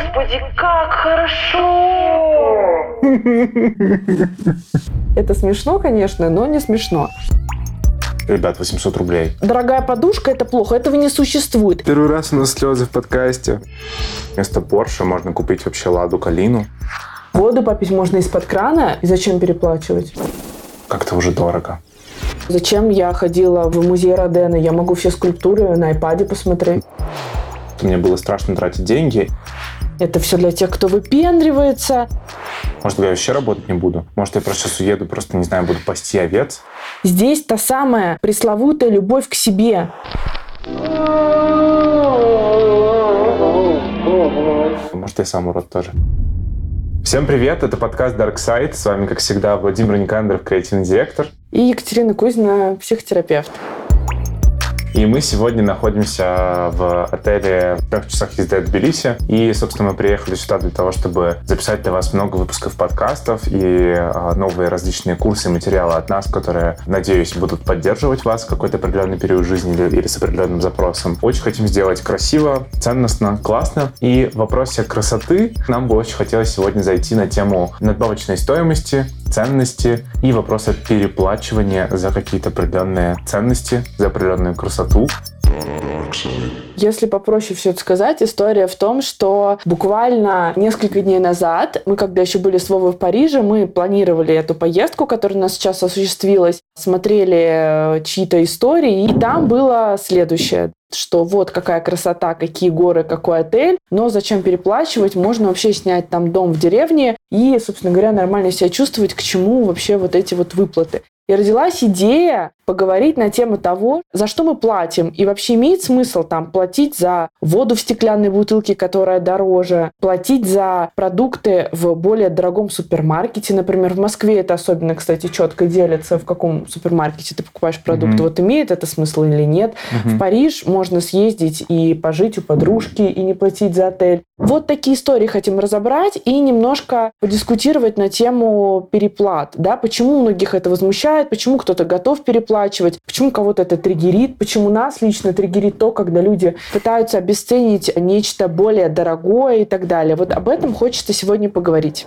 Господи, как хорошо! Это смешно, конечно, но не смешно. Ребят, 800 рублей. Дорогая подушка – это плохо, этого не существует. Первый раз у нас слезы в подкасте. Вместо Порше можно купить вообще Ладу Калину. Воду попить можно из-под крана, и зачем переплачивать? Как-то уже дорого. Зачем я ходила в музей Родена? Я могу все скульптуры на iPad посмотреть. Мне было страшно тратить деньги. Это все для тех, кто выпендривается. Может, я вообще работать не буду? Может, я просто сейчас уеду, просто, не знаю, буду пасти овец? Здесь та самая пресловутая любовь к себе. Может, я сам урод тоже. Всем привет, это подкаст Dark Side. С вами, как всегда, Владимир Никандров, креативный директор. И Екатерина Кузина, психотерапевт. И мы сегодня находимся в отеле в трех часах езды от Тбилиси. И, собственно, мы приехали сюда для того, чтобы записать для вас много выпусков подкастов и а, новые различные курсы и материалы от нас, которые, надеюсь, будут поддерживать вас в какой-то определенный период жизни или, или с определенным запросом. Очень хотим сделать красиво, ценностно, классно. И в вопросе красоты нам бы очень хотелось сегодня зайти на тему надбавочной стоимости, ценности и вопроса переплачивания за какие-то определенные ценности, за определенную красоту. Если попроще все это сказать, история в том, что буквально несколько дней назад, мы когда еще были с Вовой в Париже, мы планировали эту поездку, которая у нас сейчас осуществилась, смотрели э, чьи-то истории, и там было следующее что вот какая красота, какие горы, какой отель, но зачем переплачивать, можно вообще снять там дом в деревне и, собственно говоря, нормально себя чувствовать, к чему вообще вот эти вот выплаты. И родилась идея поговорить на тему того, за что мы платим. И вообще имеет смысл там платить за воду в стеклянной бутылке, которая дороже, платить за продукты в более дорогом супермаркете. Например, в Москве это особенно, кстати, четко делится, в каком супермаркете ты покупаешь продукты. Mm-hmm. Вот имеет это смысл или нет. Mm-hmm. В Париж можно съездить и пожить у подружки, и не платить за отель. Вот такие истории хотим разобрать и немножко подискутировать на тему переплат. Да? Почему многих это возмущает, почему кто-то готов переплачивать, почему кого-то это триггерит, почему нас лично триггерит то, когда люди пытаются обесценить нечто более дорогое и так далее. Вот об этом хочется сегодня поговорить.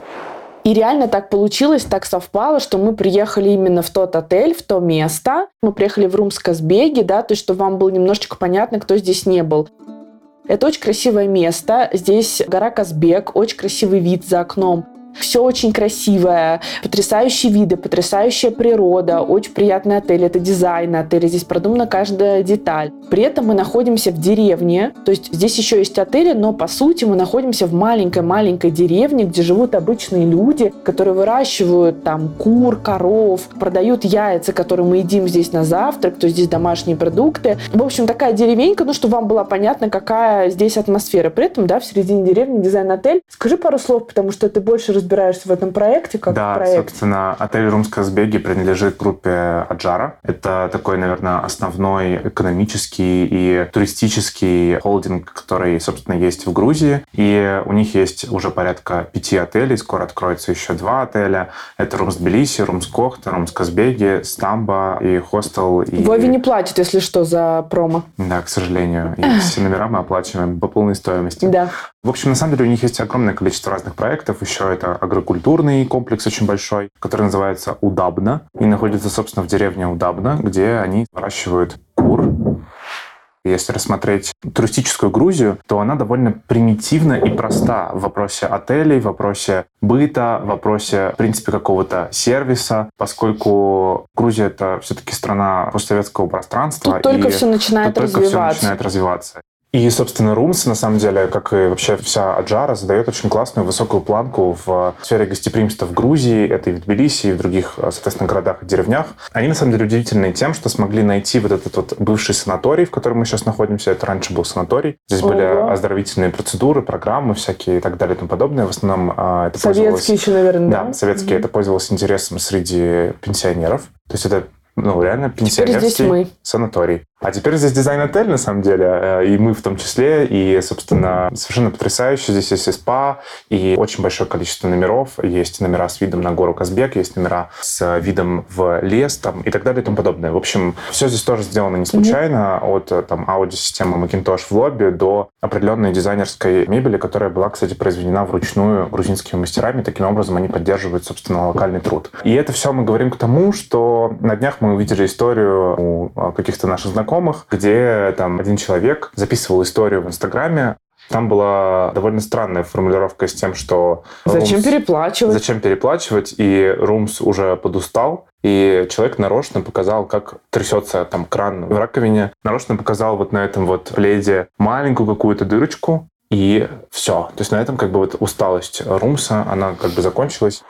И реально так получилось, так совпало, что мы приехали именно в тот отель, в то место. Мы приехали в Румсказбеги, да, то есть, чтобы вам было немножечко понятно, кто здесь не был. Это очень красивое место. Здесь гора Казбек, очень красивый вид за окном. Все очень красивое, потрясающие виды, потрясающая природа, очень приятный отель, это дизайн отеля, здесь продумана каждая деталь. При этом мы находимся в деревне, то есть здесь еще есть отели, но по сути мы находимся в маленькой-маленькой деревне, где живут обычные люди, которые выращивают там кур, коров, продают яйца, которые мы едим здесь на завтрак, то есть здесь домашние продукты. В общем, такая деревенька, ну, чтобы вам было понятно, какая здесь атмосфера. При этом, да, в середине деревни дизайн-отель. Скажи пару слов, потому что ты больше разбираешься в этом проекте, как да, в проекте. собственно, отель Румсказбеги принадлежит группе Аджара. Это такой, наверное, основной экономический и туристический холдинг, который, собственно, есть в Грузии. И у них есть уже порядка пяти отелей, скоро откроется еще два отеля. Это Румс Тбилиси, Румс Кохта, Румс Казбеги, Стамба и Хостел. И... Вове не платит, если что, за промо. Да, к сожалению. И все номера мы оплачиваем по полной стоимости. Да. В общем, на самом деле у них есть огромное количество разных проектов. Еще это агрокультурный комплекс очень большой, который называется Удабна. И находится, собственно, в деревне Удабна, где они выращивают кур. Если рассмотреть туристическую Грузию, то она довольно примитивна и проста в вопросе отелей, в вопросе быта, в вопросе, в принципе, какого-то сервиса, поскольку Грузия — это все-таки страна постсоветского пространства. Тут только все начинает развиваться. Только все начинает развиваться. И, собственно, Румс, на самом деле, как и вообще вся Аджара, задает очень классную высокую планку в сфере гостеприимства в Грузии, это и в Тбилиси, и в других, соответственно, городах и деревнях. Они, на самом деле, удивительные тем, что смогли найти вот этот вот бывший санаторий, в котором мы сейчас находимся. Это раньше был санаторий. Здесь Ого. были оздоровительные процедуры, программы всякие и так далее и тому подобное. В основном а, это Советские пользовалось... еще, наверное, да? Да, советские. Это пользовалось интересом среди пенсионеров. То есть это ну, реально пенсионерский санаторий. А теперь здесь дизайн-отель, на самом деле, э, и мы в том числе, и, собственно, совершенно потрясающе. Здесь есть и спа, и очень большое количество номеров. Есть номера с видом на гору Казбек, есть номера с видом в лес там, и так далее и тому подобное. В общем, все здесь тоже сделано не случайно, от там, аудиосистемы Macintosh в лобби до определенной дизайнерской мебели, которая была, кстати, произведена вручную грузинскими мастерами. Таким образом, они поддерживают, собственно, локальный труд. И это все мы говорим к тому, что на днях мы увидели историю у а, каких-то наших знакомых, знакомых, где там один человек записывал историю в Инстаграме, там была довольно странная формулировка с тем, что... Зачем Rooms, переплачивать? Зачем переплачивать, и Румс уже подустал, и человек нарочно показал, как трясется там кран в раковине, нарочно показал вот на этом вот пледе маленькую какую-то дырочку, и все. То есть на этом как бы вот усталость Румса, она как бы закончилась.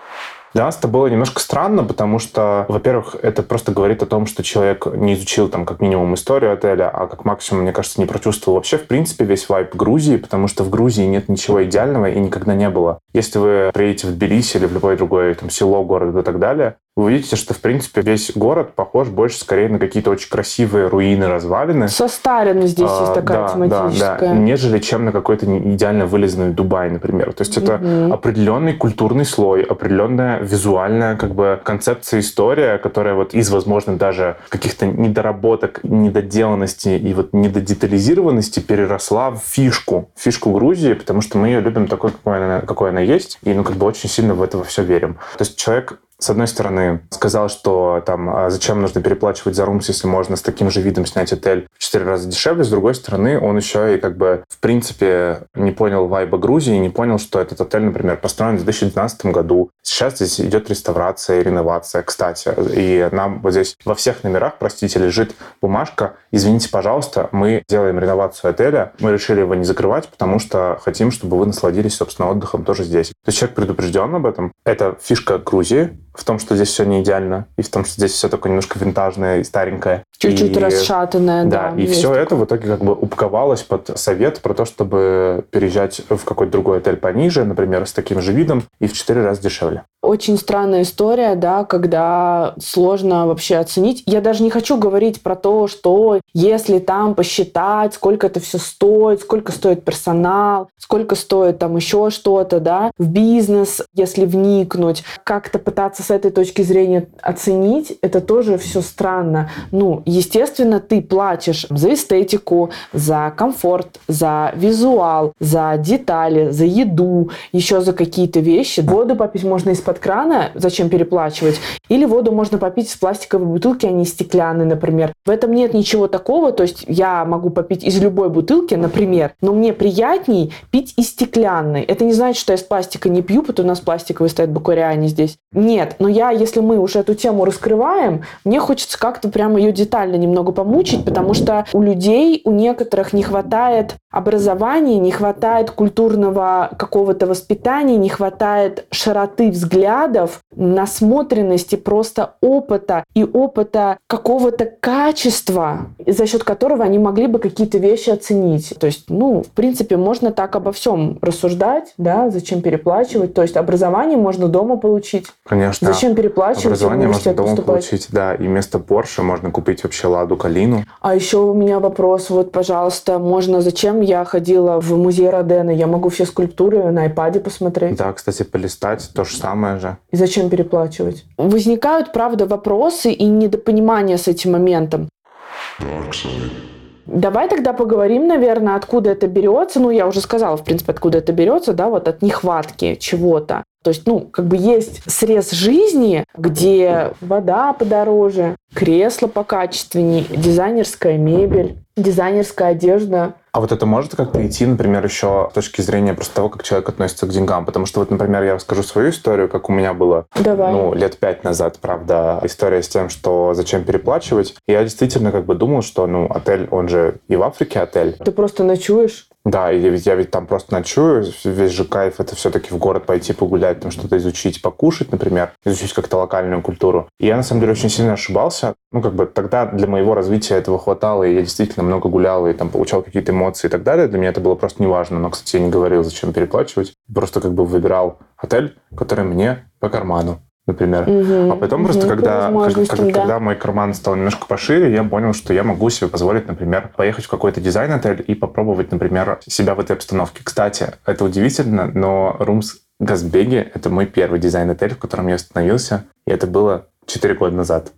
Для нас это было немножко странно, потому что, во-первых, это просто говорит о том, что человек не изучил там как минимум историю отеля, а как максимум, мне кажется, не прочувствовал вообще в принципе весь вайп Грузии, потому что в Грузии нет ничего идеального и никогда не было. Если вы приедете в Тбилиси или в любое другое там село, город и так далее, вы увидите, что, в принципе, весь город похож больше скорее на какие-то очень красивые руины, развалины. Состарен здесь а, есть такая да, тематическая. Да, да, нежели чем на какой-то идеально вылизанный Дубай, например. То есть это угу. определенный культурный слой, определенная визуальная как бы концепция, история, которая вот из, возможно, даже каких-то недоработок, недоделанности и вот недодетализированности переросла в фишку, фишку Грузии, потому что мы ее любим такой, какой она, какой она есть, и ну как бы очень сильно в это все верим. То есть человек с одной стороны, сказал, что там, а зачем нужно переплачивать за румс, если можно с таким же видом снять отель в 4 раза дешевле. С другой стороны, он еще и как бы в принципе не понял вайба Грузии, не понял, что этот отель, например, построен в 2012 году. Сейчас здесь идет реставрация и реновация, кстати. И нам вот здесь во всех номерах, простите, лежит бумажка «Извините, пожалуйста, мы делаем реновацию отеля, мы решили его не закрывать, потому что хотим, чтобы вы насладились, собственно, отдыхом тоже здесь». То есть человек предупрежден об этом. Это фишка Грузии, в том, что здесь все не идеально, и в том, что здесь все такое немножко винтажное и старенькое. Чуть-чуть и, расшатанное, да. Да, и все такое. это в итоге как бы упаковалось под совет про то, чтобы переезжать в какой-то другой отель пониже, например, с таким же видом и в четыре раза дешевле. Очень странная история, да, когда сложно вообще оценить. Я даже не хочу говорить про то, что если там посчитать, сколько это все стоит, сколько стоит персонал, сколько стоит там еще что-то, да, в бизнес, если вникнуть, как-то пытаться с этой точки зрения оценить, это тоже все странно. Ну, естественно, ты платишь за эстетику, за комфорт, за визуал, за детали, за еду, еще за какие-то вещи. Воду попить можно из-под из-под крана, зачем переплачивать, или воду можно попить из пластиковой бутылки, а не из стеклянной, например. В этом нет ничего такого, то есть я могу попить из любой бутылки, например, но мне приятней пить из стеклянной. Это не значит, что я из пластика не пью, потому что у нас пластиковый стоит бакуриане здесь. Нет, но я, если мы уже эту тему раскрываем, мне хочется как-то прямо ее детально немного помучить, потому что у людей, у некоторых не хватает образования, не хватает культурного какого-то воспитания, не хватает широты взгляда взглядов, насмотренности, просто опыта и опыта какого-то качества, за счет которого они могли бы какие-то вещи оценить. То есть, ну, в принципе, можно так обо всем рассуждать, да, зачем переплачивать. То есть образование можно дома получить. Конечно. Зачем переплачивать? Образование можно дома поступать? получить, да. И вместо Porsche можно купить вообще Ладу Калину. А еще у меня вопрос, вот, пожалуйста, можно, зачем я ходила в музей Родена? Я могу все скульптуры на iPad посмотреть. Да, кстати, полистать то же самое же. И зачем переплачивать? Возникают, правда, вопросы и недопонимания с этим моментом. Давай тогда поговорим, наверное, откуда это берется. Ну, я уже сказала, в принципе, откуда это берется, да, вот от нехватки чего-то. То есть, ну, как бы есть срез жизни, где вода подороже, кресло покачественнее, дизайнерская мебель, дизайнерская одежда. А вот это может как-то идти, например, еще с точки зрения просто того, как человек относится к деньгам? Потому что вот, например, я расскажу свою историю, как у меня было, Давай. ну, лет пять назад, правда, история с тем, что зачем переплачивать. Я действительно как бы думал, что, ну, отель, он же и в Африке отель. Ты просто ночуешь? Да, я ведь, я ведь там просто ночую, весь же кайф это все-таки в город пойти погулять, там что-то изучить, покушать, например, изучить как-то локальную культуру. И я на самом деле очень сильно ошибался. Ну, как бы тогда для моего развития этого хватало, и я действительно много гулял, и там получал какие-то эмоции и так далее. Для меня это было просто неважно. Но, кстати, я не говорил, зачем переплачивать. Просто как бы выбирал отель, который мне по карману. Например. Мгм, А потом мгм, просто, когда, как- да. когда мой карман стал немножко пошире, я понял, что я могу себе позволить, например, поехать в какой-то дизайн-отель и попробовать, например, себя в этой обстановке. Кстати, это удивительно, но Румс Газбеги — это мой первый дизайн-отель, в котором я остановился, и это было 4 года назад.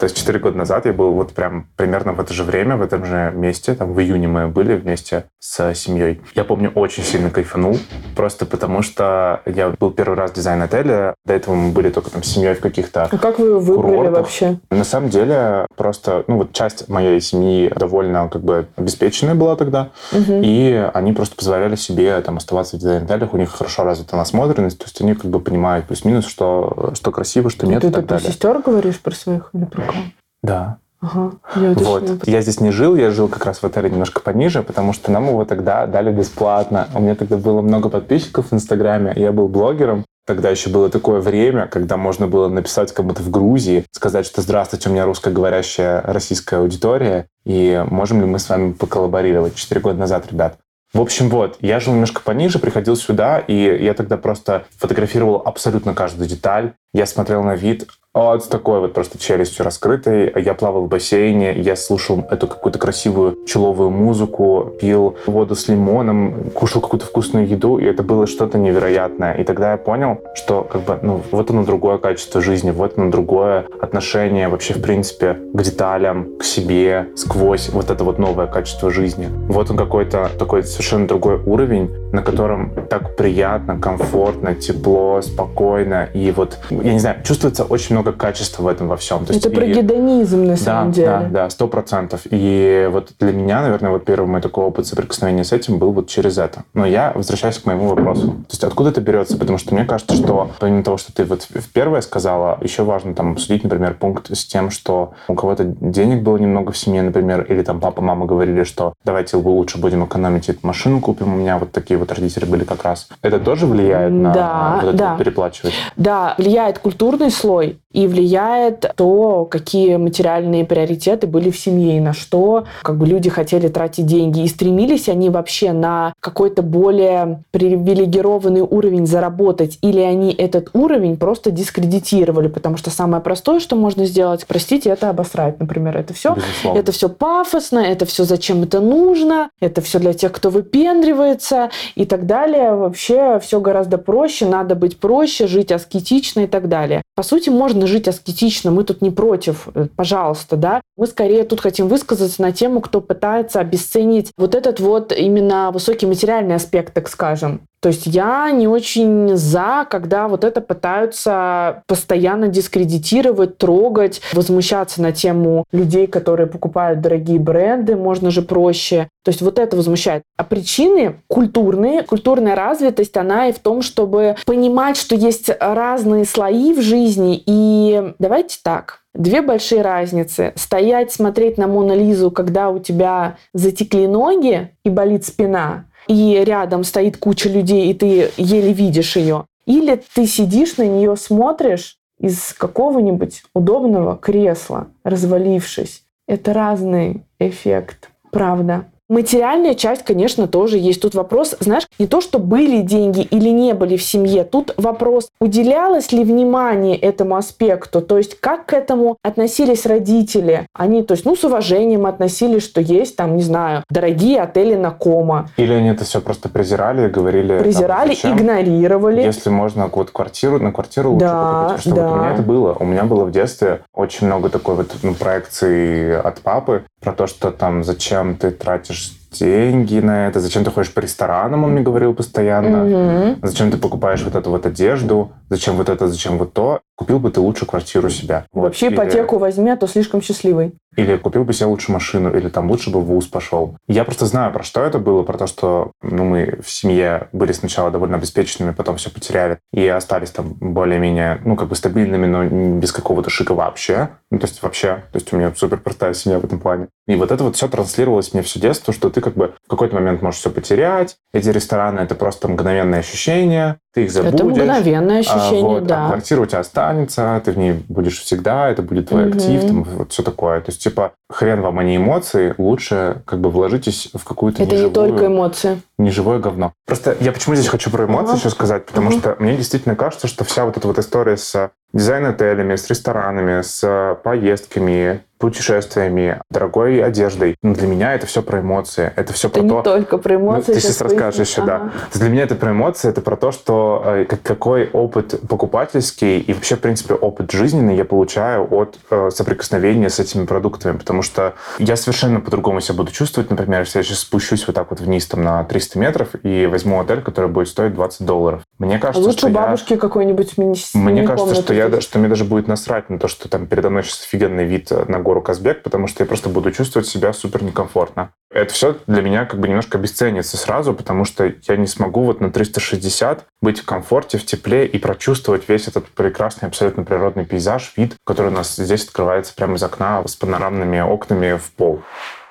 То есть 4 года назад я был вот прям примерно в это же время, в этом же месте, там в июне мы были вместе с семьей. Я помню, очень сильно кайфанул, просто потому что я был первый раз в дизайн-отеле, до этого мы были только там с семьей в каких-то А как вы выбрали курортах. вообще? на самом деле, просто, ну вот часть моей семьи довольно как бы обеспеченная была тогда, Мгм. и они просто позволяли себе там оставаться в дизайн-отелях, у них хорошо развита насмотренность, то есть они как бы понимают плюс-минус, что, что красиво, что нет Ты и так про далее. сестер говоришь, про своих или про кого? Да. Ага, я Вот. Я здесь не жил, я жил как раз в отеле немножко пониже, потому что нам его тогда дали бесплатно. У меня тогда было много подписчиков в Инстаграме, я был блогером. Тогда еще было такое время, когда можно было написать кому-то в Грузии, сказать, что «Здравствуйте, у меня русскоговорящая российская аудитория, и можем ли мы с вами поколлаборировать?» Четыре года назад, ребят. В общем, вот, я жил немножко пониже, приходил сюда, и я тогда просто фотографировал абсолютно каждую деталь. Я смотрел на вид, вот с такой вот просто челюстью раскрытой. Я плавал в бассейне, я слушал эту какую-то красивую пчеловую музыку, пил воду с лимоном, кушал какую-то вкусную еду, и это было что-то невероятное. И тогда я понял, что как бы, ну, вот оно другое качество жизни, вот оно другое отношение вообще, в принципе, к деталям, к себе, сквозь вот это вот новое качество жизни. Вот он какой-то такой совершенно другой уровень, на котором так приятно, комфортно, тепло, спокойно. И вот, я не знаю, чувствуется очень много качества в этом во всем. То есть Это про и- гедонизм на да, самом деле. да, да, сто процентов. И вот для меня, наверное, вот первый мой такой опыт соприкосновения с этим был вот через это. Но я возвращаюсь к моему вопросу. То есть откуда это берется? Потому что мне кажется, что помимо того, что ты вот в первое сказала, еще важно там обсудить, например, пункт с тем, что у кого-то денег было немного в семье, например, или там папа, мама говорили, что давайте лучше будем экономить, и машину купим. У меня вот такие вот родители были как раз. Это тоже влияет на Да, вот это да. вот переплачивать? Да, влияет культурный слой и влияет то, какие материальные приоритеты были в семье и на что как бы люди хотели тратить деньги. И стремились они вообще на какой-то более привилегированный уровень заработать, или они этот уровень просто дискредитировали, потому что самое простое, что можно сделать, простите, это обосрать, например, это все. Безусловно. Это все пафосно, это все зачем это нужно, это все для тех, кто выпендривается и так далее. Вообще все гораздо проще, надо быть проще, жить аскетично и так далее. По сути, можно жить аскетично, мы тут не против, э, пожалуйста, да. Мы скорее тут хотим высказаться на тему, кто пытается обесценить вот этот вот именно высокий материальный аспект, так скажем. То есть я не очень за, когда вот это пытаются постоянно дискредитировать, трогать, возмущаться на тему людей, которые покупают дорогие бренды, можно же проще. То есть вот это возмущает. А причины культурные, культурная развитость, она и в том, чтобы понимать, что есть разные слои в жизни. И давайте так, Две большие разницы. Стоять, смотреть на Мону Лизу, когда у тебя затекли ноги и болит спина, и рядом стоит куча людей, и ты еле видишь ее. Или ты сидишь на нее, смотришь из какого-нибудь удобного кресла, развалившись. Это разный эффект, правда. Материальная часть, конечно, тоже есть. Тут вопрос, знаешь, не то, что были деньги или не были в семье. Тут вопрос, уделялось ли внимание этому аспекту, то есть как к этому относились родители. Они, то есть, ну, с уважением относились, что есть там, не знаю, дорогие отели на Кома. Или они это все просто презирали и говорили... там, Презирали, «Зачем?» игнорировали. Если можно вот квартиру, на квартиру лучше Да, купить. Что вот да. у меня это было. У меня было в детстве очень много такой вот ну, проекции от папы про то, что там зачем ты тратишь деньги на это, зачем ты ходишь по ресторанам, он мне говорил постоянно. Мгм. Зачем ты покупаешь вот эту вот одежду, зачем вот это, зачем вот то. Купил бы ты лучше квартиру себе. Вот. Вообще Или- ипотеку возьми, а то слишком счастливый. Или купил бы себе лучше машину, или там лучше бы в ВУЗ пошел. Я просто знаю, про что это было, про то, что ну, мы в семье были сначала довольно обеспеченными, потом все потеряли, и остались там более-менее, ну, как бы стабильными, но без какого-то шика вообще. Ну, то есть вообще, то есть у меня супер простая семья в этом плане. И вот это вот все транслировалось мне все детство, что ты как бы в какой-то момент можешь все потерять. Эти рестораны — это просто мгновенное ощущение. Ты их забудешь. Это мгновенное а, ощущение, вот, да. А квартира у тебя останется, ты в ней будешь всегда, это будет твой Мгм. актив, там, вот все такое. То есть, типа, хрен вам, а не эмоции, лучше как бы вложитесь в какую-то Это не неживую- только эмоции. неживое говно. Просто я почему здесь хочу про эмоции Ага. еще сказать, потому Мгм. что мне действительно кажется, что вся вот эта вот история с дизайн-отелями, с ресторанами, с поездками, путешествиями, дорогой одеждой, ну, для меня это все про эмоции. Это все Это про не то, только про ну, эмоции. ты сейчас сейчас расскажешь поясню. еще, да. Ага. Есть для меня это про эмоции, это про то, что э, как- какой опыт покупательский и вообще, в принципе, опыт жизненный я получаю от э, соприкосновения с этими продуктами, потому что я совершенно по-другому себя буду чувствовать, например, если я сейчас спущусь вот так вот вниз там на 300 метров и возьму отель, который будет стоить 20 долларов. Мне А кажется, лучше что я... бабушки какой-нибудь мини Мне кажется, что, я, что мне даже будет насрать на то, что там передо мной сейчас офигенный вид на гору Казбек, потому что я просто буду чувствовать себя супер некомфортно. Это все для меня как бы немножко обесценится сразу, потому что я не смогу вот на 360 быть в комфорте, в тепле и прочувствовать весь этот прекрасный абсолютно природный пейзаж, вид, который у нас здесь открывается прямо из окна с панорамными окнами в пол.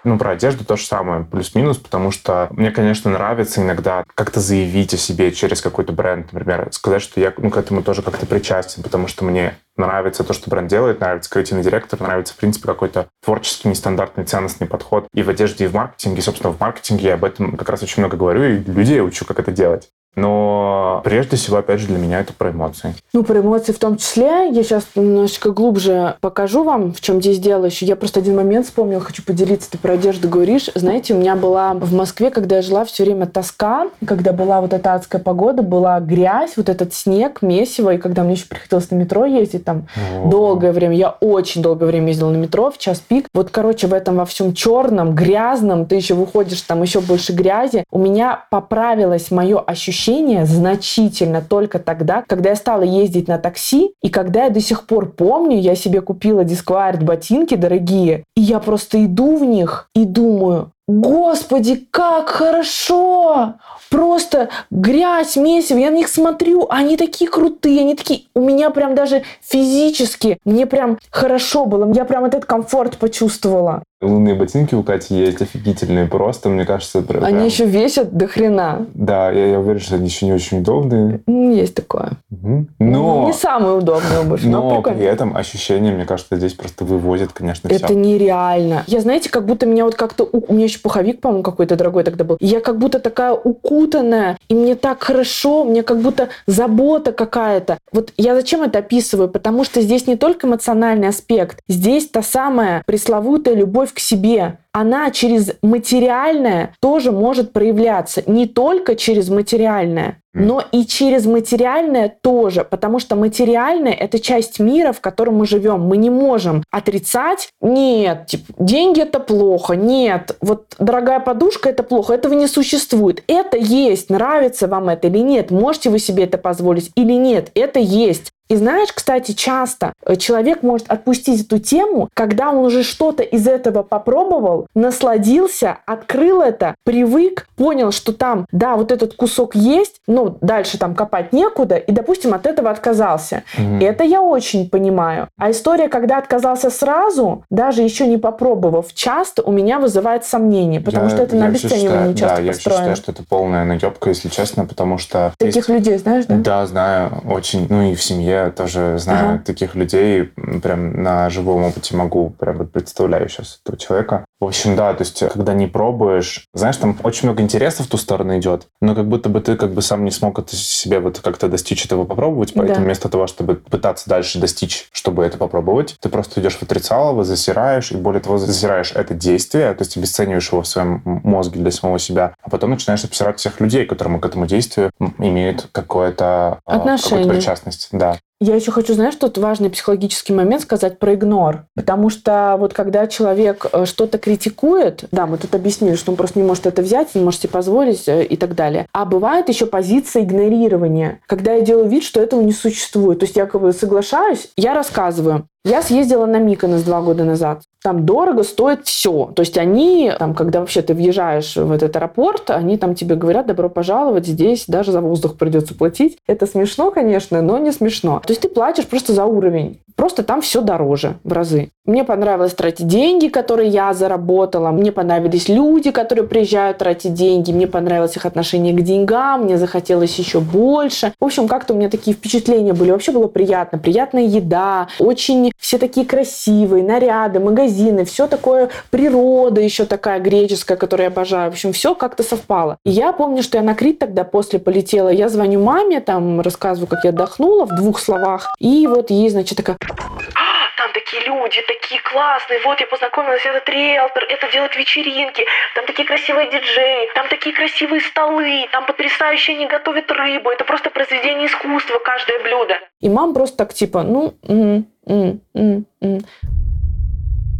Ну, про одежду то же самое, плюс-минус, потому что мне, конечно, нравится иногда как-то заявить о себе через какой-то бренд, например, сказать, что я ну, к этому тоже как-то причастен, потому что мне нравится то, что бренд делает, нравится креативный директор, нравится, в принципе, какой-то творческий, нестандартный, ценностный подход и в одежде, и в маркетинге. Собственно, в маркетинге я об этом как раз очень много говорю, и людей учу, как это делать. Но прежде всего, опять же, для меня это про эмоции. Ну, про эмоции в том числе. Я сейчас немножечко глубже покажу вам, в чем здесь дело еще. Я просто один момент вспомнил, хочу поделиться. Ты про одежду говоришь. Знаете, у меня была в Москве, когда я жила, все время тоска, когда была вот эта адская погода, была грязь, вот этот снег, месиво, и когда мне еще приходилось на метро ездить, там долгое время, я очень долгое время ездила на метро, в час пик. Вот, короче, в этом во всем черном, грязном, ты еще выходишь, там еще больше грязи. У меня поправилось мое ощущение значительно только тогда, когда я стала ездить на такси, и когда я до сих пор помню, я себе купила Disquiet ботинки дорогие, и я просто иду в них и думаю, Господи, как хорошо! Просто грязь, месиво, я на них смотрю, они такие крутые, они такие... У меня прям даже физически, мне прям хорошо было, я прям этот комфорт почувствовала. Лунные ботинки у Кати есть офигительные просто, мне кажется, прям- Они еще весят до хрена. Да, я, я уверен, что они еще не очень удобные. Есть такое. Ну, Но, Не самая удобная обувь, но, но при этом ощущение, мне кажется, здесь просто вывозит, конечно, Это все. нереально. Я, знаете, как будто меня вот как-то... У меня еще пуховик, по-моему, какой-то дорогой тогда был. Я как будто такая укутанная, и мне так хорошо, мне как будто забота какая-то. Вот я зачем это описываю? Потому что здесь не только эмоциональный аспект, здесь та самая пресловутая любовь к себе. Она через материальное тоже может проявляться. Не только через материальное, но и через материальное тоже, потому что материальное – это часть мира, в котором мы живем. Мы не можем отрицать, нет, типа, деньги – это плохо, нет, вот дорогая подушка – это плохо, этого не существует. Это есть, нравится вам это или нет, можете вы себе это позволить или нет, это есть. И знаешь, кстати, часто э, человек может отпустить эту тему, когда он уже что-то из этого попробовал, насладился, открыл это, привык, понял, что там, да, вот этот кусок есть, но дальше там копать некуда, и, допустим, от этого отказался. Мгм. Это я очень понимаю. А история, когда отказался сразу, даже еще не попробовав, часто у меня вызывает сомнения, потому Я- что это на обесценивании считаю- часто Да, я построено. считаю, что это полная наебка, если честно, потому что... Таких есть- людей знаешь, да? Да, знаю, очень. Ну и в семье тоже знаю Ага. таких людей. Прям на живом опыте могу, прям вот представляю сейчас этого человека. В общем, да, то есть, когда не пробуешь, знаешь, там очень много интереса в ту сторону идет, но как будто бы ты как бы сам не смог это себе вот как-то достичь этого попробовать, поэтому Да. вместо того, чтобы пытаться дальше достичь, чтобы это попробовать, ты просто идешь в отрицалово, засираешь, и более того, засираешь это действие, то есть обесцениваешь его в своем мозге для самого себя, а потом начинаешь обсирать всех людей, которые к этому действию имеют какое-то а, какую-то причастность. Да. Я еще хочу, знаешь, тот важный психологический момент сказать про игнор. Потому что вот когда человек э, что-то критикует, да, мы тут объяснили, что он просто не может это взять, не может себе позволить э, и так далее. А бывает еще позиция игнорирования, когда я делаю вид, что этого не существует. То есть я как бы соглашаюсь, я рассказываю. Я съездила на Миконос два года назад. Там дорого стоит все. То есть они, там, когда вообще ты въезжаешь в этот аэропорт, они там тебе говорят, добро пожаловать, здесь даже за воздух придется платить. Это смешно, конечно, но не смешно. То есть ты платишь просто за уровень. Просто там все дороже в разы. Мне понравилось тратить деньги, которые я заработала. Мне понравились люди, которые приезжают тратить деньги. Мне понравилось их отношение к деньгам. Мне захотелось еще больше. В общем, как-то у меня такие впечатления были. Вообще было приятно. Приятная еда. Очень все такие красивые. Наряды, магазины. Все такое природа еще такая греческая, которую я обожаю. В общем, все как-то совпало. И я помню, что я на Крит тогда после полетела. Я звоню маме, там рассказываю, как я отдохнула в двух словах. И вот ей, значит, такая, А, там такие люди, такие классные. Вот я познакомилась, этот риэлтор, это делает вечеринки. Там такие красивые диджеи, там такие красивые столы, там потрясающе они готовят рыбу. Это просто произведение искусства, каждое блюдо. И мама просто так типа, ну, м, м, м, м.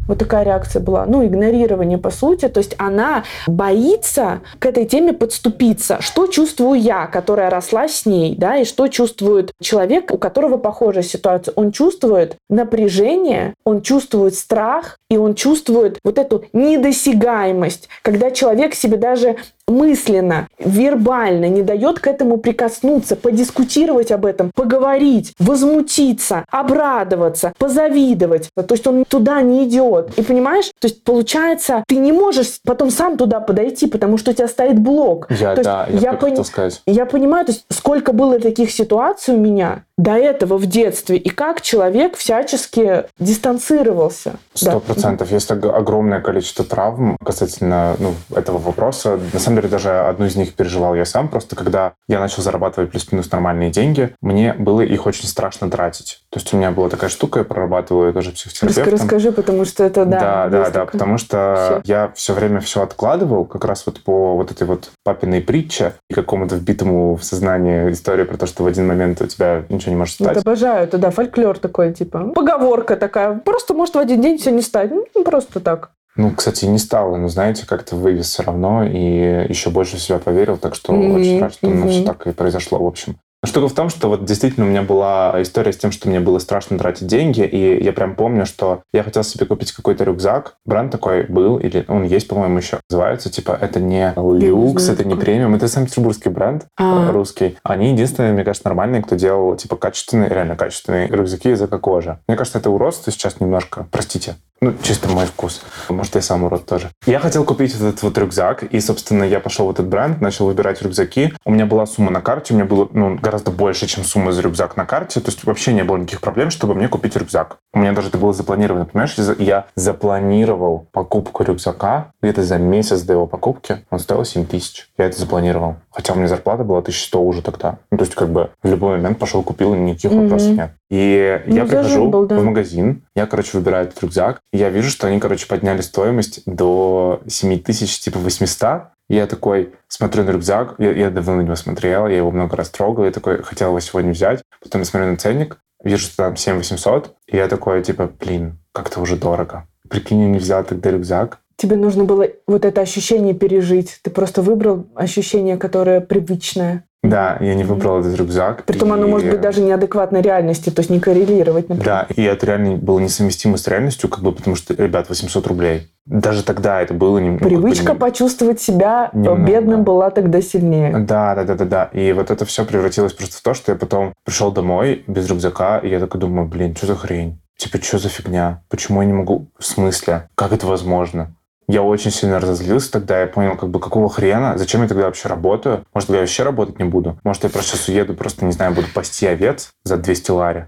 Вот такая реакция была. Ну, игнорирование, по сути. То есть она боится к этой теме подступиться. Что чувствую я, которая росла с ней, да, и что чувствует человек, у которого похожая ситуация. Он чувствует напряжение, он чувствует страх, и он чувствует вот эту недосягаемость, когда человек себе даже мысленно, вербально не дает к этому прикоснуться, подискутировать об этом, поговорить, возмутиться, обрадоваться, позавидовать. То есть он туда не идет. И понимаешь, то есть получается, ты не можешь потом сам туда подойти, потому что у тебя стоит блок. Я, То есть да, я, я, пони- хотел сказать. я понимаю, то есть сколько было таких ситуаций у меня до этого в детстве, и как человек всячески дистанцировался. Да. Сто процентов. Есть ог- огромное количество травм касательно ну, этого вопроса. На самом деле, даже одну из них переживал я сам. Просто когда я начал зарабатывать плюс-минус нормальные деньги, мне было их очень страшно тратить. То есть у меня была такая штука, я прорабатываю ее тоже психотерапевтом. Расскажи, потому что это, да. Да, да, есть да, такое. потому что Всё. я все время все откладывал, как раз вот по вот этой вот папиной притче и какому-то вбитому в сознание истории про то, что в один момент у тебя ничего не может стать. Вот обожаю, это да, фольклор такой, типа, поговорка такая. Просто может в один день все не стать. Ну, просто так. Ну, кстати, не стало, но, знаете, как-то вывез все равно и еще больше в себя поверил, так что Мгм, очень рад, что мгм. все так и произошло, в общем. Штука в том, что вот действительно у меня была история с тем, что мне было страшно тратить деньги, и я прям помню, что я хотел себе купить какой-то рюкзак. Бренд такой был, или он есть, по-моему, еще называется, типа, это не люкс, это не премиум, это санкт-петербургский бренд А. э, русский. Они единственные, мне кажется, нормальные, кто делал, типа, качественные, реально качественные рюкзаки из эко-кожи. Мне кажется, это уродство сейчас немножко, простите, ну, чисто мой вкус. Может, я сам урод тоже. Я хотел купить этот вот рюкзак, и, собственно, я пошел в этот бренд, начал выбирать рюкзаки. У меня была сумма на карте, у меня было ну, гораздо больше, чем сумма за рюкзак на карте. То есть вообще не было никаких проблем, чтобы мне купить рюкзак. У меня даже это было запланировано, понимаешь? Я за- Я запланировал покупку рюкзака где-то за месяц до его покупки. Он стоил 7 тысяч. Я это запланировал. Хотя у меня зарплата была 1100 уже тогда. Ну, то есть как бы в любой момент пошел, купил, и никаких Мгм. вопросов нет. И я Ну, зажим прихожу был, да. в магазин, я, короче, выбираю этот рюкзак, и я вижу, что они, короче, подняли стоимость до 7800, типа 800. И я такой смотрю на рюкзак, я, я давно на него смотрел, я его много раз трогал, я такой хотел его сегодня взять. Потом я смотрю на ценник, вижу, что там 7800, и я такой, типа, блин, как-то уже дорого. Прикинь, я не взял тогда рюкзак. Тебе нужно было вот это ощущение пережить. Ты просто выбрал ощущение, которое привычное. Да, я не выбрал этот рюкзак. Притом оно и- может быть даже неадекватной реальности, то есть не коррелировать, например. Да, и это реально было несовместимо с реальностью, как бы, потому что, ребят, 800 рублей. Даже тогда это было... не- ну, как бы Привычка не- почувствовать себя э, Немного. бедным была тогда сильнее. Да, да, да, да, да. И вот это все превратилось просто в то, что я потом пришел домой без рюкзака, и я такой думаю, блин, что за хрень? Типа, что за фигня? Почему я не могу? В смысле? Как это возможно? Я очень сильно разозлился тогда, я понял, как бы, какого хрена, зачем я тогда вообще работаю? Может, я вообще работать не буду? Может, я просто сейчас уеду, просто, не знаю, буду пасти овец за 200 лари?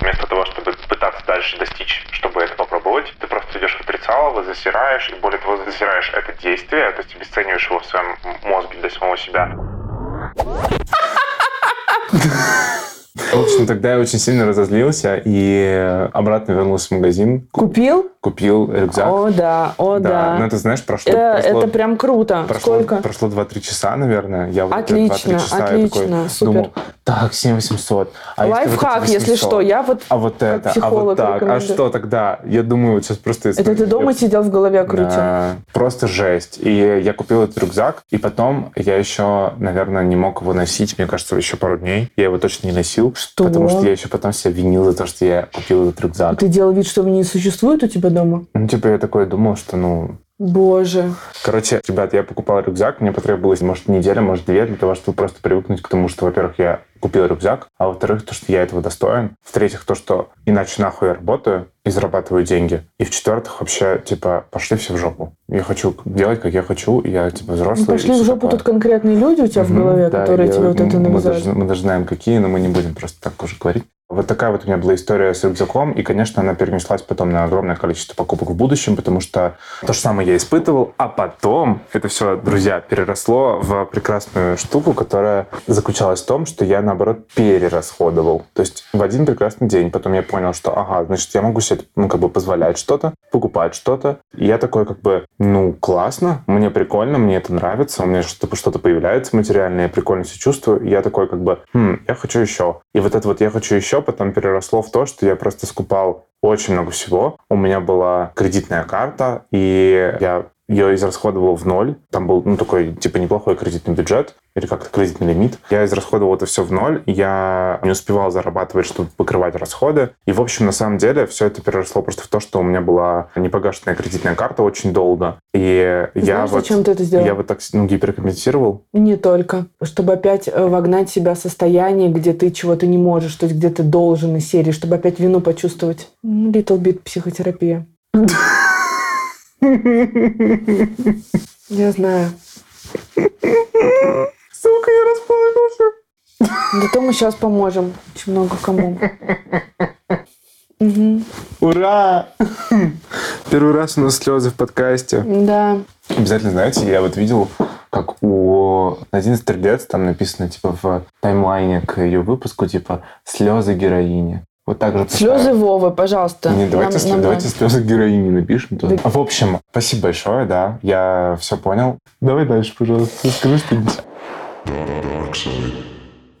Вместо того, чтобы пытаться дальше достичь, чтобы это попробовать, ты просто идешь в отрицалово, засираешь, и более того, засираешь это действие, то есть обесцениваешь его в своем мозге для самого себя. В общем, тогда я очень сильно разозлился и обратно вернулся в магазин, Купил? купил рюкзак. О, да, о, да. Ну, это, знаешь, прошло... Э, прошло- Это прям круто. Прошло, Сколько? прошло 2-3 часа, наверное. Я вот Отлично, эти 2-3 часа я отлично, такой супер. думал, Так, 7800. А если вот Лайфхак, если 800? что, я вот... А вот это, а вот так, а что тогда? Я думаю, вот сейчас просто... Это ты дома сидел в голове крутил? Да, просто жесть. И я купил этот рюкзак, и потом я еще, наверное, не мог его носить, мне кажется, еще пару дней. Я его точно не носил. Что? Потому что я еще потом себя винил за то, что я купил этот рюкзак. Ты делал вид, что его не существует у тебя дома? Ну, типа, я такой думал, что, ну... Боже. Короче, ребят, я покупал рюкзак, мне потребовалось, может, неделя, может, две, для того, чтобы просто привыкнуть к тому, что, во-первых, я купил рюкзак, а во-вторых, то, что я этого достоин. В-третьих, то, что иначе нахуй я работаю и зарабатываю деньги. И в-четвертых, вообще, типа, пошли все в жопу. Я хочу делать, как я хочу, и я, типа, взрослый. Ну, пошли в жопу такое. тут конкретные люди у тебя в Мгм, голове, да, которые я- тебе вот это мы навязали. даже, мы даже знаем, какие, но мы не будем просто так уже говорить. Вот такая вот у меня была история с рюкзаком, и, конечно, она перенеслась потом на огромное количество покупок в будущем, потому что то же самое я испытывал, а потом это все, друзья, переросло в прекрасную штуку, которая заключалась в том, что я, наоборот, перерасходовал. То есть в один прекрасный день потом я понял, что, ага, значит, я могу себе, ну, как бы позволять что-то, покупать что-то. И я такой, как бы, ну, классно, мне прикольно, мне это нравится, у меня что-то что появляется материальное, я прикольно себя чувствую. И я такой, как бы, хм, я хочу еще. И вот это вот я хочу еще потом переросло в то, что я просто скупал очень много всего. У меня была кредитная карта, и я ее израсходовал в ноль. Там был, ну, такой, типа, неплохой кредитный бюджет или как-то кредитный лимит. Я израсходовал это все в ноль, я не успевал зарабатывать, чтобы покрывать расходы. И, в общем, на самом деле, все это переросло просто в то, что у меня была непогашенная кредитная карта очень долго. И я Знаешь, вот... зачем ты это сделал? Я вот так ну, гиперкомпенсировал. Не только. Чтобы опять э, вогнать себя в состояние, где ты чего-то не можешь, то есть где ты должен из серии, чтобы опять вину почувствовать. Little bit психотерапия. Я знаю. Сука, я расплакался. Зато мы сейчас поможем. Очень много кому. Мгм. Ура! Первый раз у нас слезы в подкасте. Да. Обязательно, знаете, я вот видел, как у Надины Стрелец там написано, типа, в таймлайне к ее выпуску, типа, слезы героини. Вот так же Слезы. Вовы, пожалуйста. Не, давайте, Нам- нам давайте слезы героини напишем. тоже. Да. В общем, спасибо большое, да, я все понял. Давай дальше, пожалуйста, скажи что-нибудь.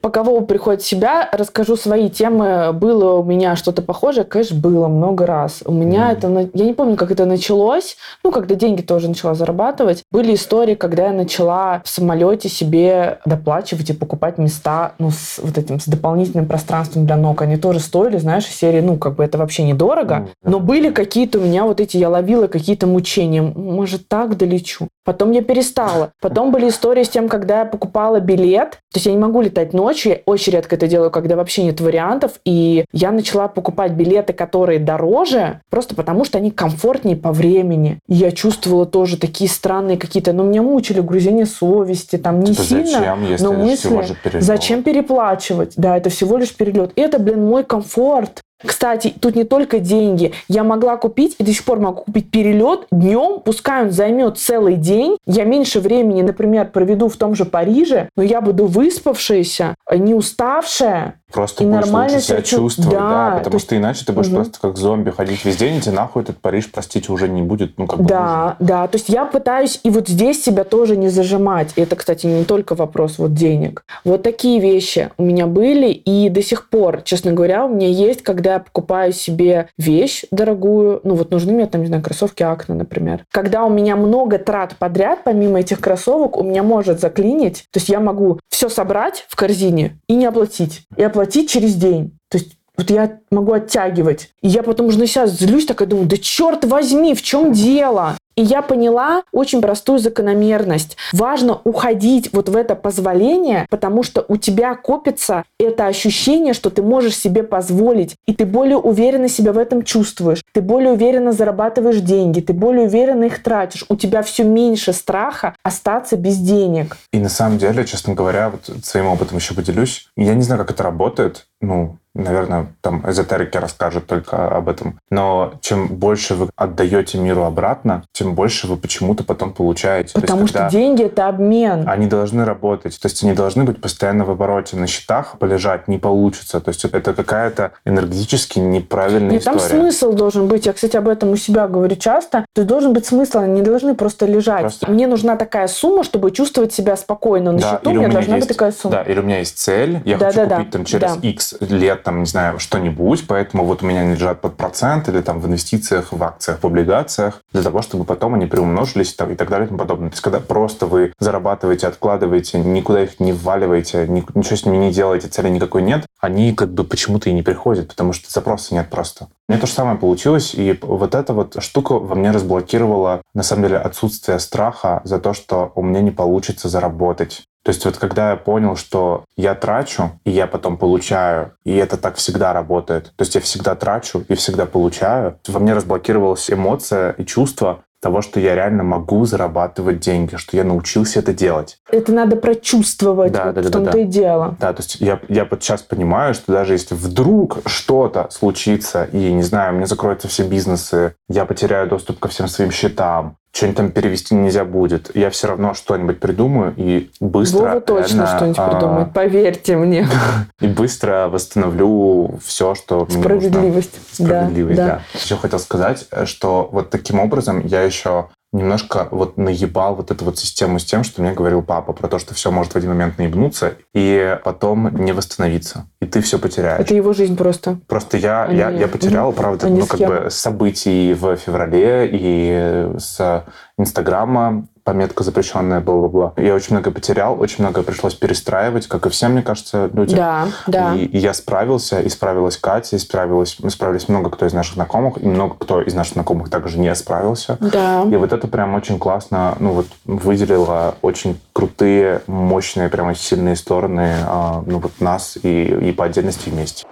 Пока Вова приходит в себя, расскажу свои темы. Было у меня что-то похожее? Конечно, было много раз. У меня Мгм. это... Я не помню, как это началось. Ну, когда деньги тоже начала зарабатывать. Были истории, когда я начала в самолете себе доплачивать и покупать места ну, с вот этим, с дополнительным пространством для ног. Они тоже стоили, знаешь, из серии, ну, как бы это вообще недорого. Да. Но были какие-то у меня вот эти, я ловила какие-то мучения. Может, так долечу? Потом я перестала. Потом были истории с тем, когда я покупала билет. То есть я не могу летать ночью. Я очень редко это делаю, когда вообще нет вариантов. И я начала покупать билеты, которые дороже, просто потому что они комфортнее по времени. И я чувствовала тоже такие странные какие-то... Ну, меня мучили грузения совести. Там не Типа, сильно, зачем, если но это мысли... всего же перелет? Зачем переплачивать? Да, это всего лишь перелет. Это, блин, мой комфорт. Кстати, тут не только деньги. Я могла купить и до сих пор могу купить перелет днем, пускай он займет целый день. Я меньше времени, например, проведу в том же Париже, но я буду выспавшаяся, не уставшая. Просто И будешь нормально лучше себя себя чу- чувствовать, да, Да, то потому есть- что иначе ты будешь Мгм. просто как зомби ходить весь день, и тебе нахуй этот Париж, простите, уже не будет, ну, как бы Да, да. То есть я пытаюсь и вот здесь себя тоже не зажимать. И это, кстати, не только вопрос вот денег. Вот такие вещи у меня были. И до сих пор, честно говоря, у меня есть, когда я покупаю себе вещь дорогую. Ну вот нужны мне там, не знаю, кроссовки Акна, например. Когда у меня много трат подряд, помимо этих кроссовок, у меня может заклинить. То есть я могу все собрать в корзине и не оплатить. И оплатить через день. То есть вот я могу оттягивать. И я потом уже на себя злюсь, такая думаю, да черт возьми, в чем дело? И я поняла очень простую закономерность. Важно уходить вот в это позволение, потому что у тебя копится это ощущение, что ты можешь себе позволить, и ты более уверенно себя в этом чувствуешь, ты более уверенно зарабатываешь деньги, ты более уверенно их тратишь, у тебя все меньше страха остаться без денег. И на самом деле, честно говоря, вот своим опытом еще поделюсь. Я не знаю, как это работает. Ну, наверное, там эзотерики расскажут только об этом. Но чем больше вы отдаете миру обратно, тем больше вы почему-то потом получаете. Потому есть, что деньги — это обмен. Они должны работать. То есть они должны быть постоянно в обороте. На счетах полежать не получится. То есть это какая-то энергетически неправильная Нет, история. Там смысл должен быть. Я, кстати, об этом у себя говорю часто. То есть должен быть смысл. Они не должны просто лежать. Просто... Мне нужна такая сумма, чтобы чувствовать себя спокойно. На да, счету у меня, у меня должна есть, быть такая сумма. Да, или у меня есть цель. Я да, хочу да, купить да. там через да. X лет, там, не знаю, что-нибудь. Поэтому вот у меня они лежат под процент или там в инвестициях, в акциях, в облигациях. Для того, чтобы потом они приумножились и так далее и тому подобное. То есть когда просто вы зарабатываете, откладываете, никуда их не вваливаете, ничего с ними не делаете, цели никакой нет, они как бы почему-то и не приходят, потому что запроса нет просто. У меня то же самое получилось, и вот эта вот штука во мне разблокировала, на самом деле, отсутствие страха за то, что у меня не получится заработать. То есть вот когда я понял, что я трачу, и я потом получаю, и это так всегда работает, то есть я всегда трачу и всегда получаю, во мне разблокировалась эмоция и чувство, того, что я реально могу зарабатывать деньги, что я научился это делать. Это надо прочувствовать, да, вот да, в том-то да. и дело. Да, то есть я, я вот сейчас понимаю, что даже если вдруг что-то случится, и, не знаю, мне закроются все бизнесы, я потеряю доступ ко всем своим счетам, что-нибудь там перевести нельзя будет. Я все равно что-нибудь придумаю и быстро... Вова точно что-нибудь а... придумает, поверьте мне. И быстро восстановлю все, что Справедливость. мне нужно. Справедливость, да, да. Еще хотел сказать, что вот таким образом я еще немножко вот наебал вот эту вот систему с тем, что мне говорил папа, про то, что все может в один момент наебнуться и потом не восстановиться. И ты все потеряешь. Это его жизнь просто. Просто я, Они... я, я потерял, правда, Они ну, как бы событий в феврале и с Инстаграма пометка запрещенная, бла-бла-бла. Я очень много потерял, очень много пришлось перестраивать, как и всем, мне кажется, людям. Да, да. И, и я справился, и справилась Катя, и справилась, мы справились много кто из наших знакомых, и много кто из наших знакомых также не справился. Да. И вот это прям очень классно, ну вот выделило очень крутые, мощные, прямо сильные стороны, а, ну вот нас и, и по отдельности вместе.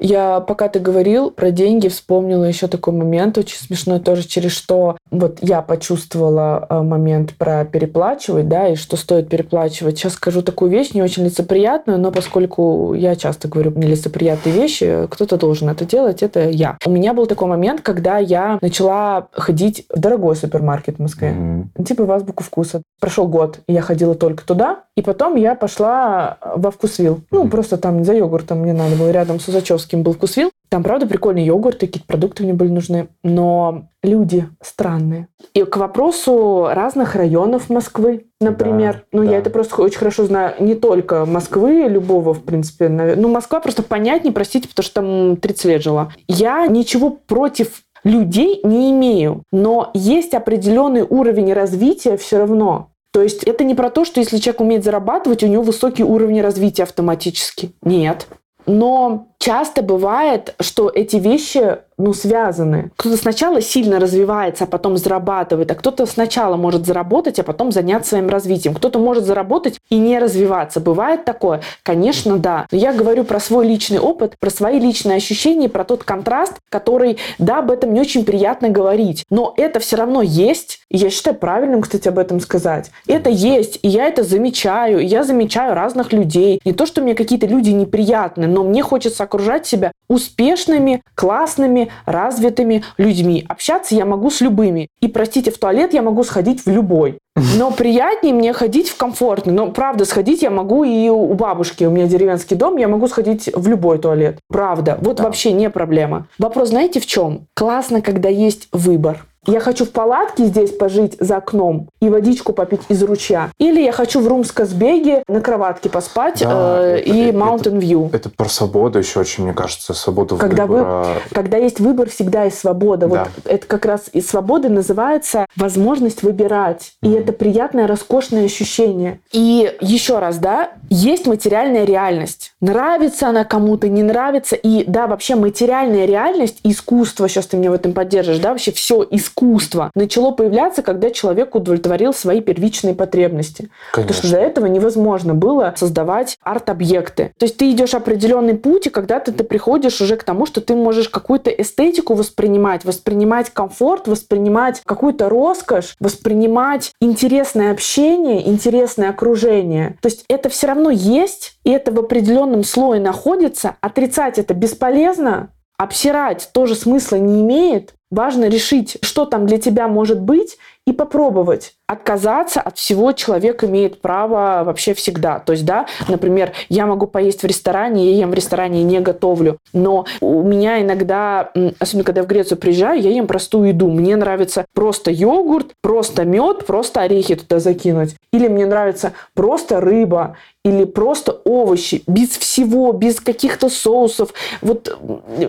Я, пока ты говорил про деньги, вспомнила еще такой момент, очень смешной тоже, через что вот я почувствовала э, момент про переплачивать, да, и что стоит переплачивать. Сейчас скажу такую вещь, не очень лицеприятную, но поскольку я часто говорю нелицеприятные вещи, кто-то должен это делать, это я. У меня был такой момент, когда я начала ходить в дорогой супермаркет в Москве, mm-hmm. типа в азбуку вкуса. Прошел год, и я ходила только туда, и потом я пошла во вкусвил. Ну, mm-hmm. просто там за йогуртом мне надо было, рядом с Узачевским был вкусвил. Там, правда, прикольный йогурт, какие-то продукты мне были нужны. Но люди странные. И к вопросу разных районов Москвы, например. Да, ну, да. я это просто очень хорошо знаю. Не только Москвы, любого, в принципе. Ну, Москва просто понятнее, простите, потому что там 30 лет жила. Я ничего против людей не имею. Но есть определенный уровень развития все равно. То есть это не про то, что если человек умеет зарабатывать, у него высокий уровень развития автоматически. Нет. Но часто бывает, что эти вещи ну, связаны. Кто-то сначала сильно развивается, а потом зарабатывает, а кто-то сначала может заработать, а потом заняться своим развитием. Кто-то может заработать и не развиваться. Бывает такое? Конечно, да. Но я говорю про свой личный опыт, про свои личные ощущения, про тот контраст, который, да, об этом не очень приятно говорить. Но это все равно есть. И я считаю правильным, кстати, об этом сказать. Это есть, и я это замечаю. И я замечаю разных людей. Не то, что мне какие-то люди неприятны, но мне хочется окружать себя успешными, классными, развитыми людьми. Общаться я могу с любыми. И, простите, в туалет я могу сходить в любой. Но приятнее мне ходить в комфортный. Но, правда, сходить я могу и у бабушки. У меня деревенский дом, я могу сходить в любой туалет. Правда. Вот да. вообще не проблема. Вопрос знаете в чем? Классно, когда есть выбор. Я хочу в палатке здесь пожить за окном и водичку попить из ручья. Или я хочу в Румскосбеге на кроватке поспать да, э, это, и Mountain View. Это, про свободу еще очень, мне кажется, свободу когда выбора. Вы, когда есть выбор, всегда есть свобода. Да. Вот это как раз и свободы называется возможность выбирать. И mm-hmm. это приятное, роскошное ощущение. И еще раз, да, есть материальная реальность. Нравится она кому-то, не нравится. И да, вообще материальная реальность, искусство, сейчас ты меня в этом поддержишь, да, вообще все искусство искусство начало появляться, когда человек удовлетворил свои первичные потребности. Конечно. Потому что до этого невозможно было создавать арт-объекты. То есть ты идешь определенный путь, и когда-то ты приходишь уже к тому, что ты можешь какую-то эстетику воспринимать, воспринимать комфорт, воспринимать какую-то роскошь, воспринимать интересное общение, интересное окружение. То есть это все равно есть, и это в определенном слое находится, отрицать это бесполезно, обсирать тоже смысла не имеет. Важно решить, что там для тебя может быть, и попробовать. Отказаться от всего человек имеет право вообще всегда. То есть, да, например, я могу поесть в ресторане, я ем в ресторане и не готовлю, но у меня иногда, особенно когда я в Грецию приезжаю, я ем простую еду. Мне нравится просто йогурт, просто мед, просто орехи туда закинуть. Или мне нравится просто рыба, или просто овощи, без всего, без каких-то соусов, вот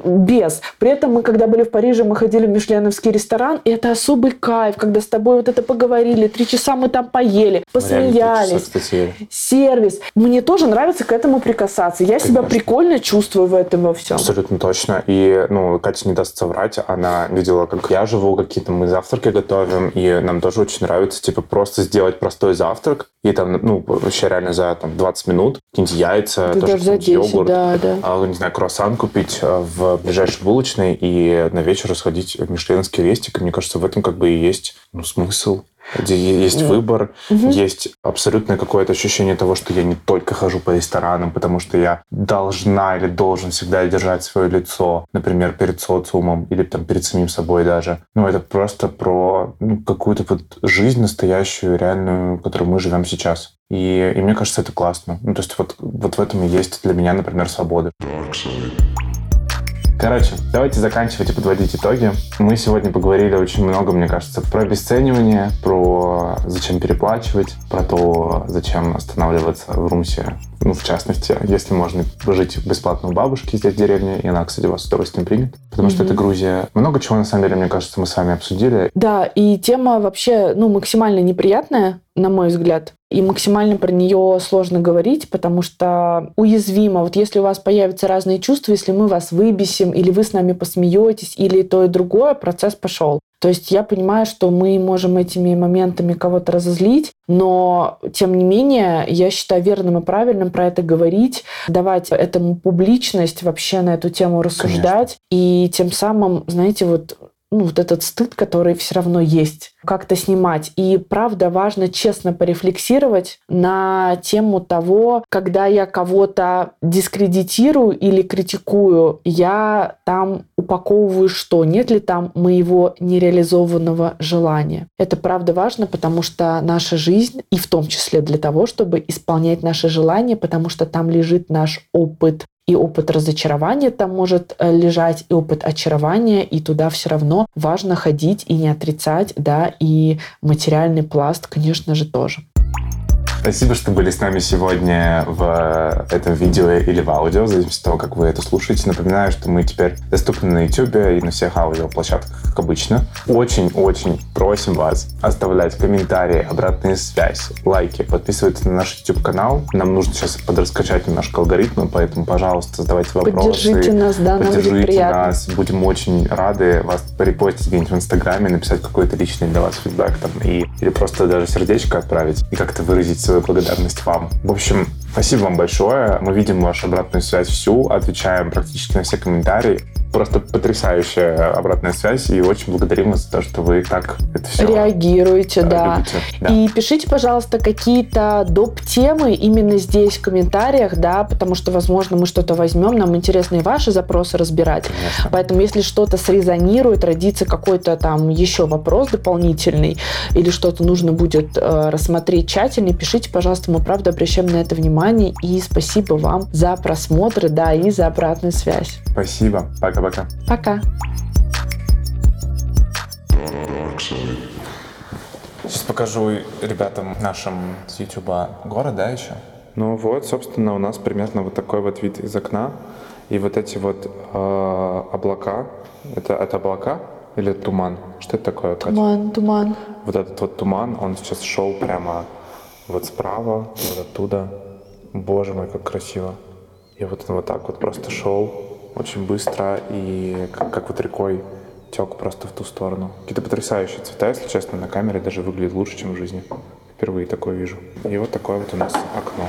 без. При этом мы, когда были в Париже, мы ходили мишленовский ресторан, и это особый кайф, когда с тобой вот это поговорили, три часа мы там поели, посмеялись. Часа, Сервис. Мне тоже нравится к этому прикасаться. Я Конечно. себя прикольно чувствую в этом во всем. Абсолютно точно. И, ну, Катя не даст соврать, она видела, как я живу, какие-то мы завтраки готовим, и нам тоже очень нравится, типа, просто сделать простой завтрак, и там, ну, вообще реально за там, 20 минут какие-нибудь яйца, да тоже за 10, йогурт, да, да. А, не знаю, круассан купить э, в ближайшей булочной и на вечер сходить в Мишленский рестик. И мне кажется, в этом как бы и есть ну, смысл где есть выбор, угу. есть абсолютное какое-то ощущение того, что я не только хожу по ресторанам, потому что я должна или должен всегда держать свое лицо, например, перед социумом или там перед самим собой даже. Ну, это просто про ну, какую-то вот жизнь настоящую, реальную, в которой мы живем сейчас. И, и мне кажется, это классно. Ну, то есть вот, вот в этом и есть для меня, например, свобода. Dark side. Короче, давайте заканчивать и подводить итоги. Мы сегодня поговорили очень много, мне кажется, про обесценивание, про зачем переплачивать, про то, зачем останавливаться в Румсе. Ну, в частности, если можно жить бесплатно у бабушки здесь в деревне, и она, кстати, вас с удовольствием примет, потому mm-hmm. что это Грузия. Много чего, на самом деле, мне кажется, мы с вами обсудили. Да, и тема вообще, ну, максимально неприятная, на мой взгляд. И максимально про нее сложно говорить, потому что уязвимо. Вот если у вас появятся разные чувства, если мы вас выбесим, или вы с нами посмеетесь, или то и другое, процесс пошел. То есть я понимаю, что мы можем этими моментами кого-то разозлить, но тем не менее я считаю верным и правильным про это говорить, давать этому публичность вообще на эту тему рассуждать. Конечно. И тем самым, знаете, вот ну, вот этот стыд, который все равно есть, как-то снимать. И правда важно честно порефлексировать на тему того, когда я кого-то дискредитирую или критикую, я там упаковываю что? Нет ли там моего нереализованного желания? Это правда важно, потому что наша жизнь, и в том числе для того, чтобы исполнять наши желания, потому что там лежит наш опыт и опыт разочарования там может э, лежать, и опыт очарования, и туда все равно важно ходить и не отрицать, да, и материальный пласт, конечно же, тоже. Спасибо, что были с нами сегодня в этом видео или в аудио, в зависимости от того, как вы это слушаете. Напоминаю, что мы теперь доступны на YouTube и на всех аудиоплощадках, как обычно. Очень-очень просим вас оставлять комментарии, обратную связь, лайки, подписываться на наш YouTube-канал. Нам нужно сейчас подраскачать немножко алгоритмы, поэтому, пожалуйста, задавайте вопросы. Поддержите нас, да, Поддержите нам будет приятно. нас. Будем очень рады вас порепостить где-нибудь в Инстаграме, написать какой-то личный для вас фидбэк там, и, или просто даже сердечко отправить и как-то выразить благодарность вам. В общем, спасибо вам большое. Мы видим вашу обратную связь всю, отвечаем практически на все комментарии просто потрясающая обратная связь, и очень благодарим вас за то, что вы так это все реагируете, да. да. И пишите, пожалуйста, какие-то доп. темы именно здесь в комментариях, да, потому что, возможно, мы что-то возьмем, нам интересно и ваши запросы разбирать. Конечно. Поэтому, если что-то срезонирует, родится какой-то там еще вопрос дополнительный, или что-то нужно будет э, рассмотреть тщательнее, пишите, пожалуйста, мы правда обращаем на это внимание, и спасибо вам за просмотры, да, и за обратную связь. Спасибо. Пока. Пока-пока. Пока. Сейчас покажу ребятам нашим с YouTube город, да, еще? Ну вот, собственно, у нас примерно вот такой вот вид из окна. И вот эти вот э, облака, это, это облака или туман? Что это такое, Катя? Туман, туман. Вот этот вот туман, он сейчас шел прямо вот справа, вот оттуда. Боже мой, как красиво. И вот вот так вот просто шел очень быстро и как, как вот рекой тек просто в ту сторону. Какие-то потрясающие цвета, если честно, на камере даже выглядит лучше, чем в жизни. Впервые такое вижу. И вот такое вот у нас окно.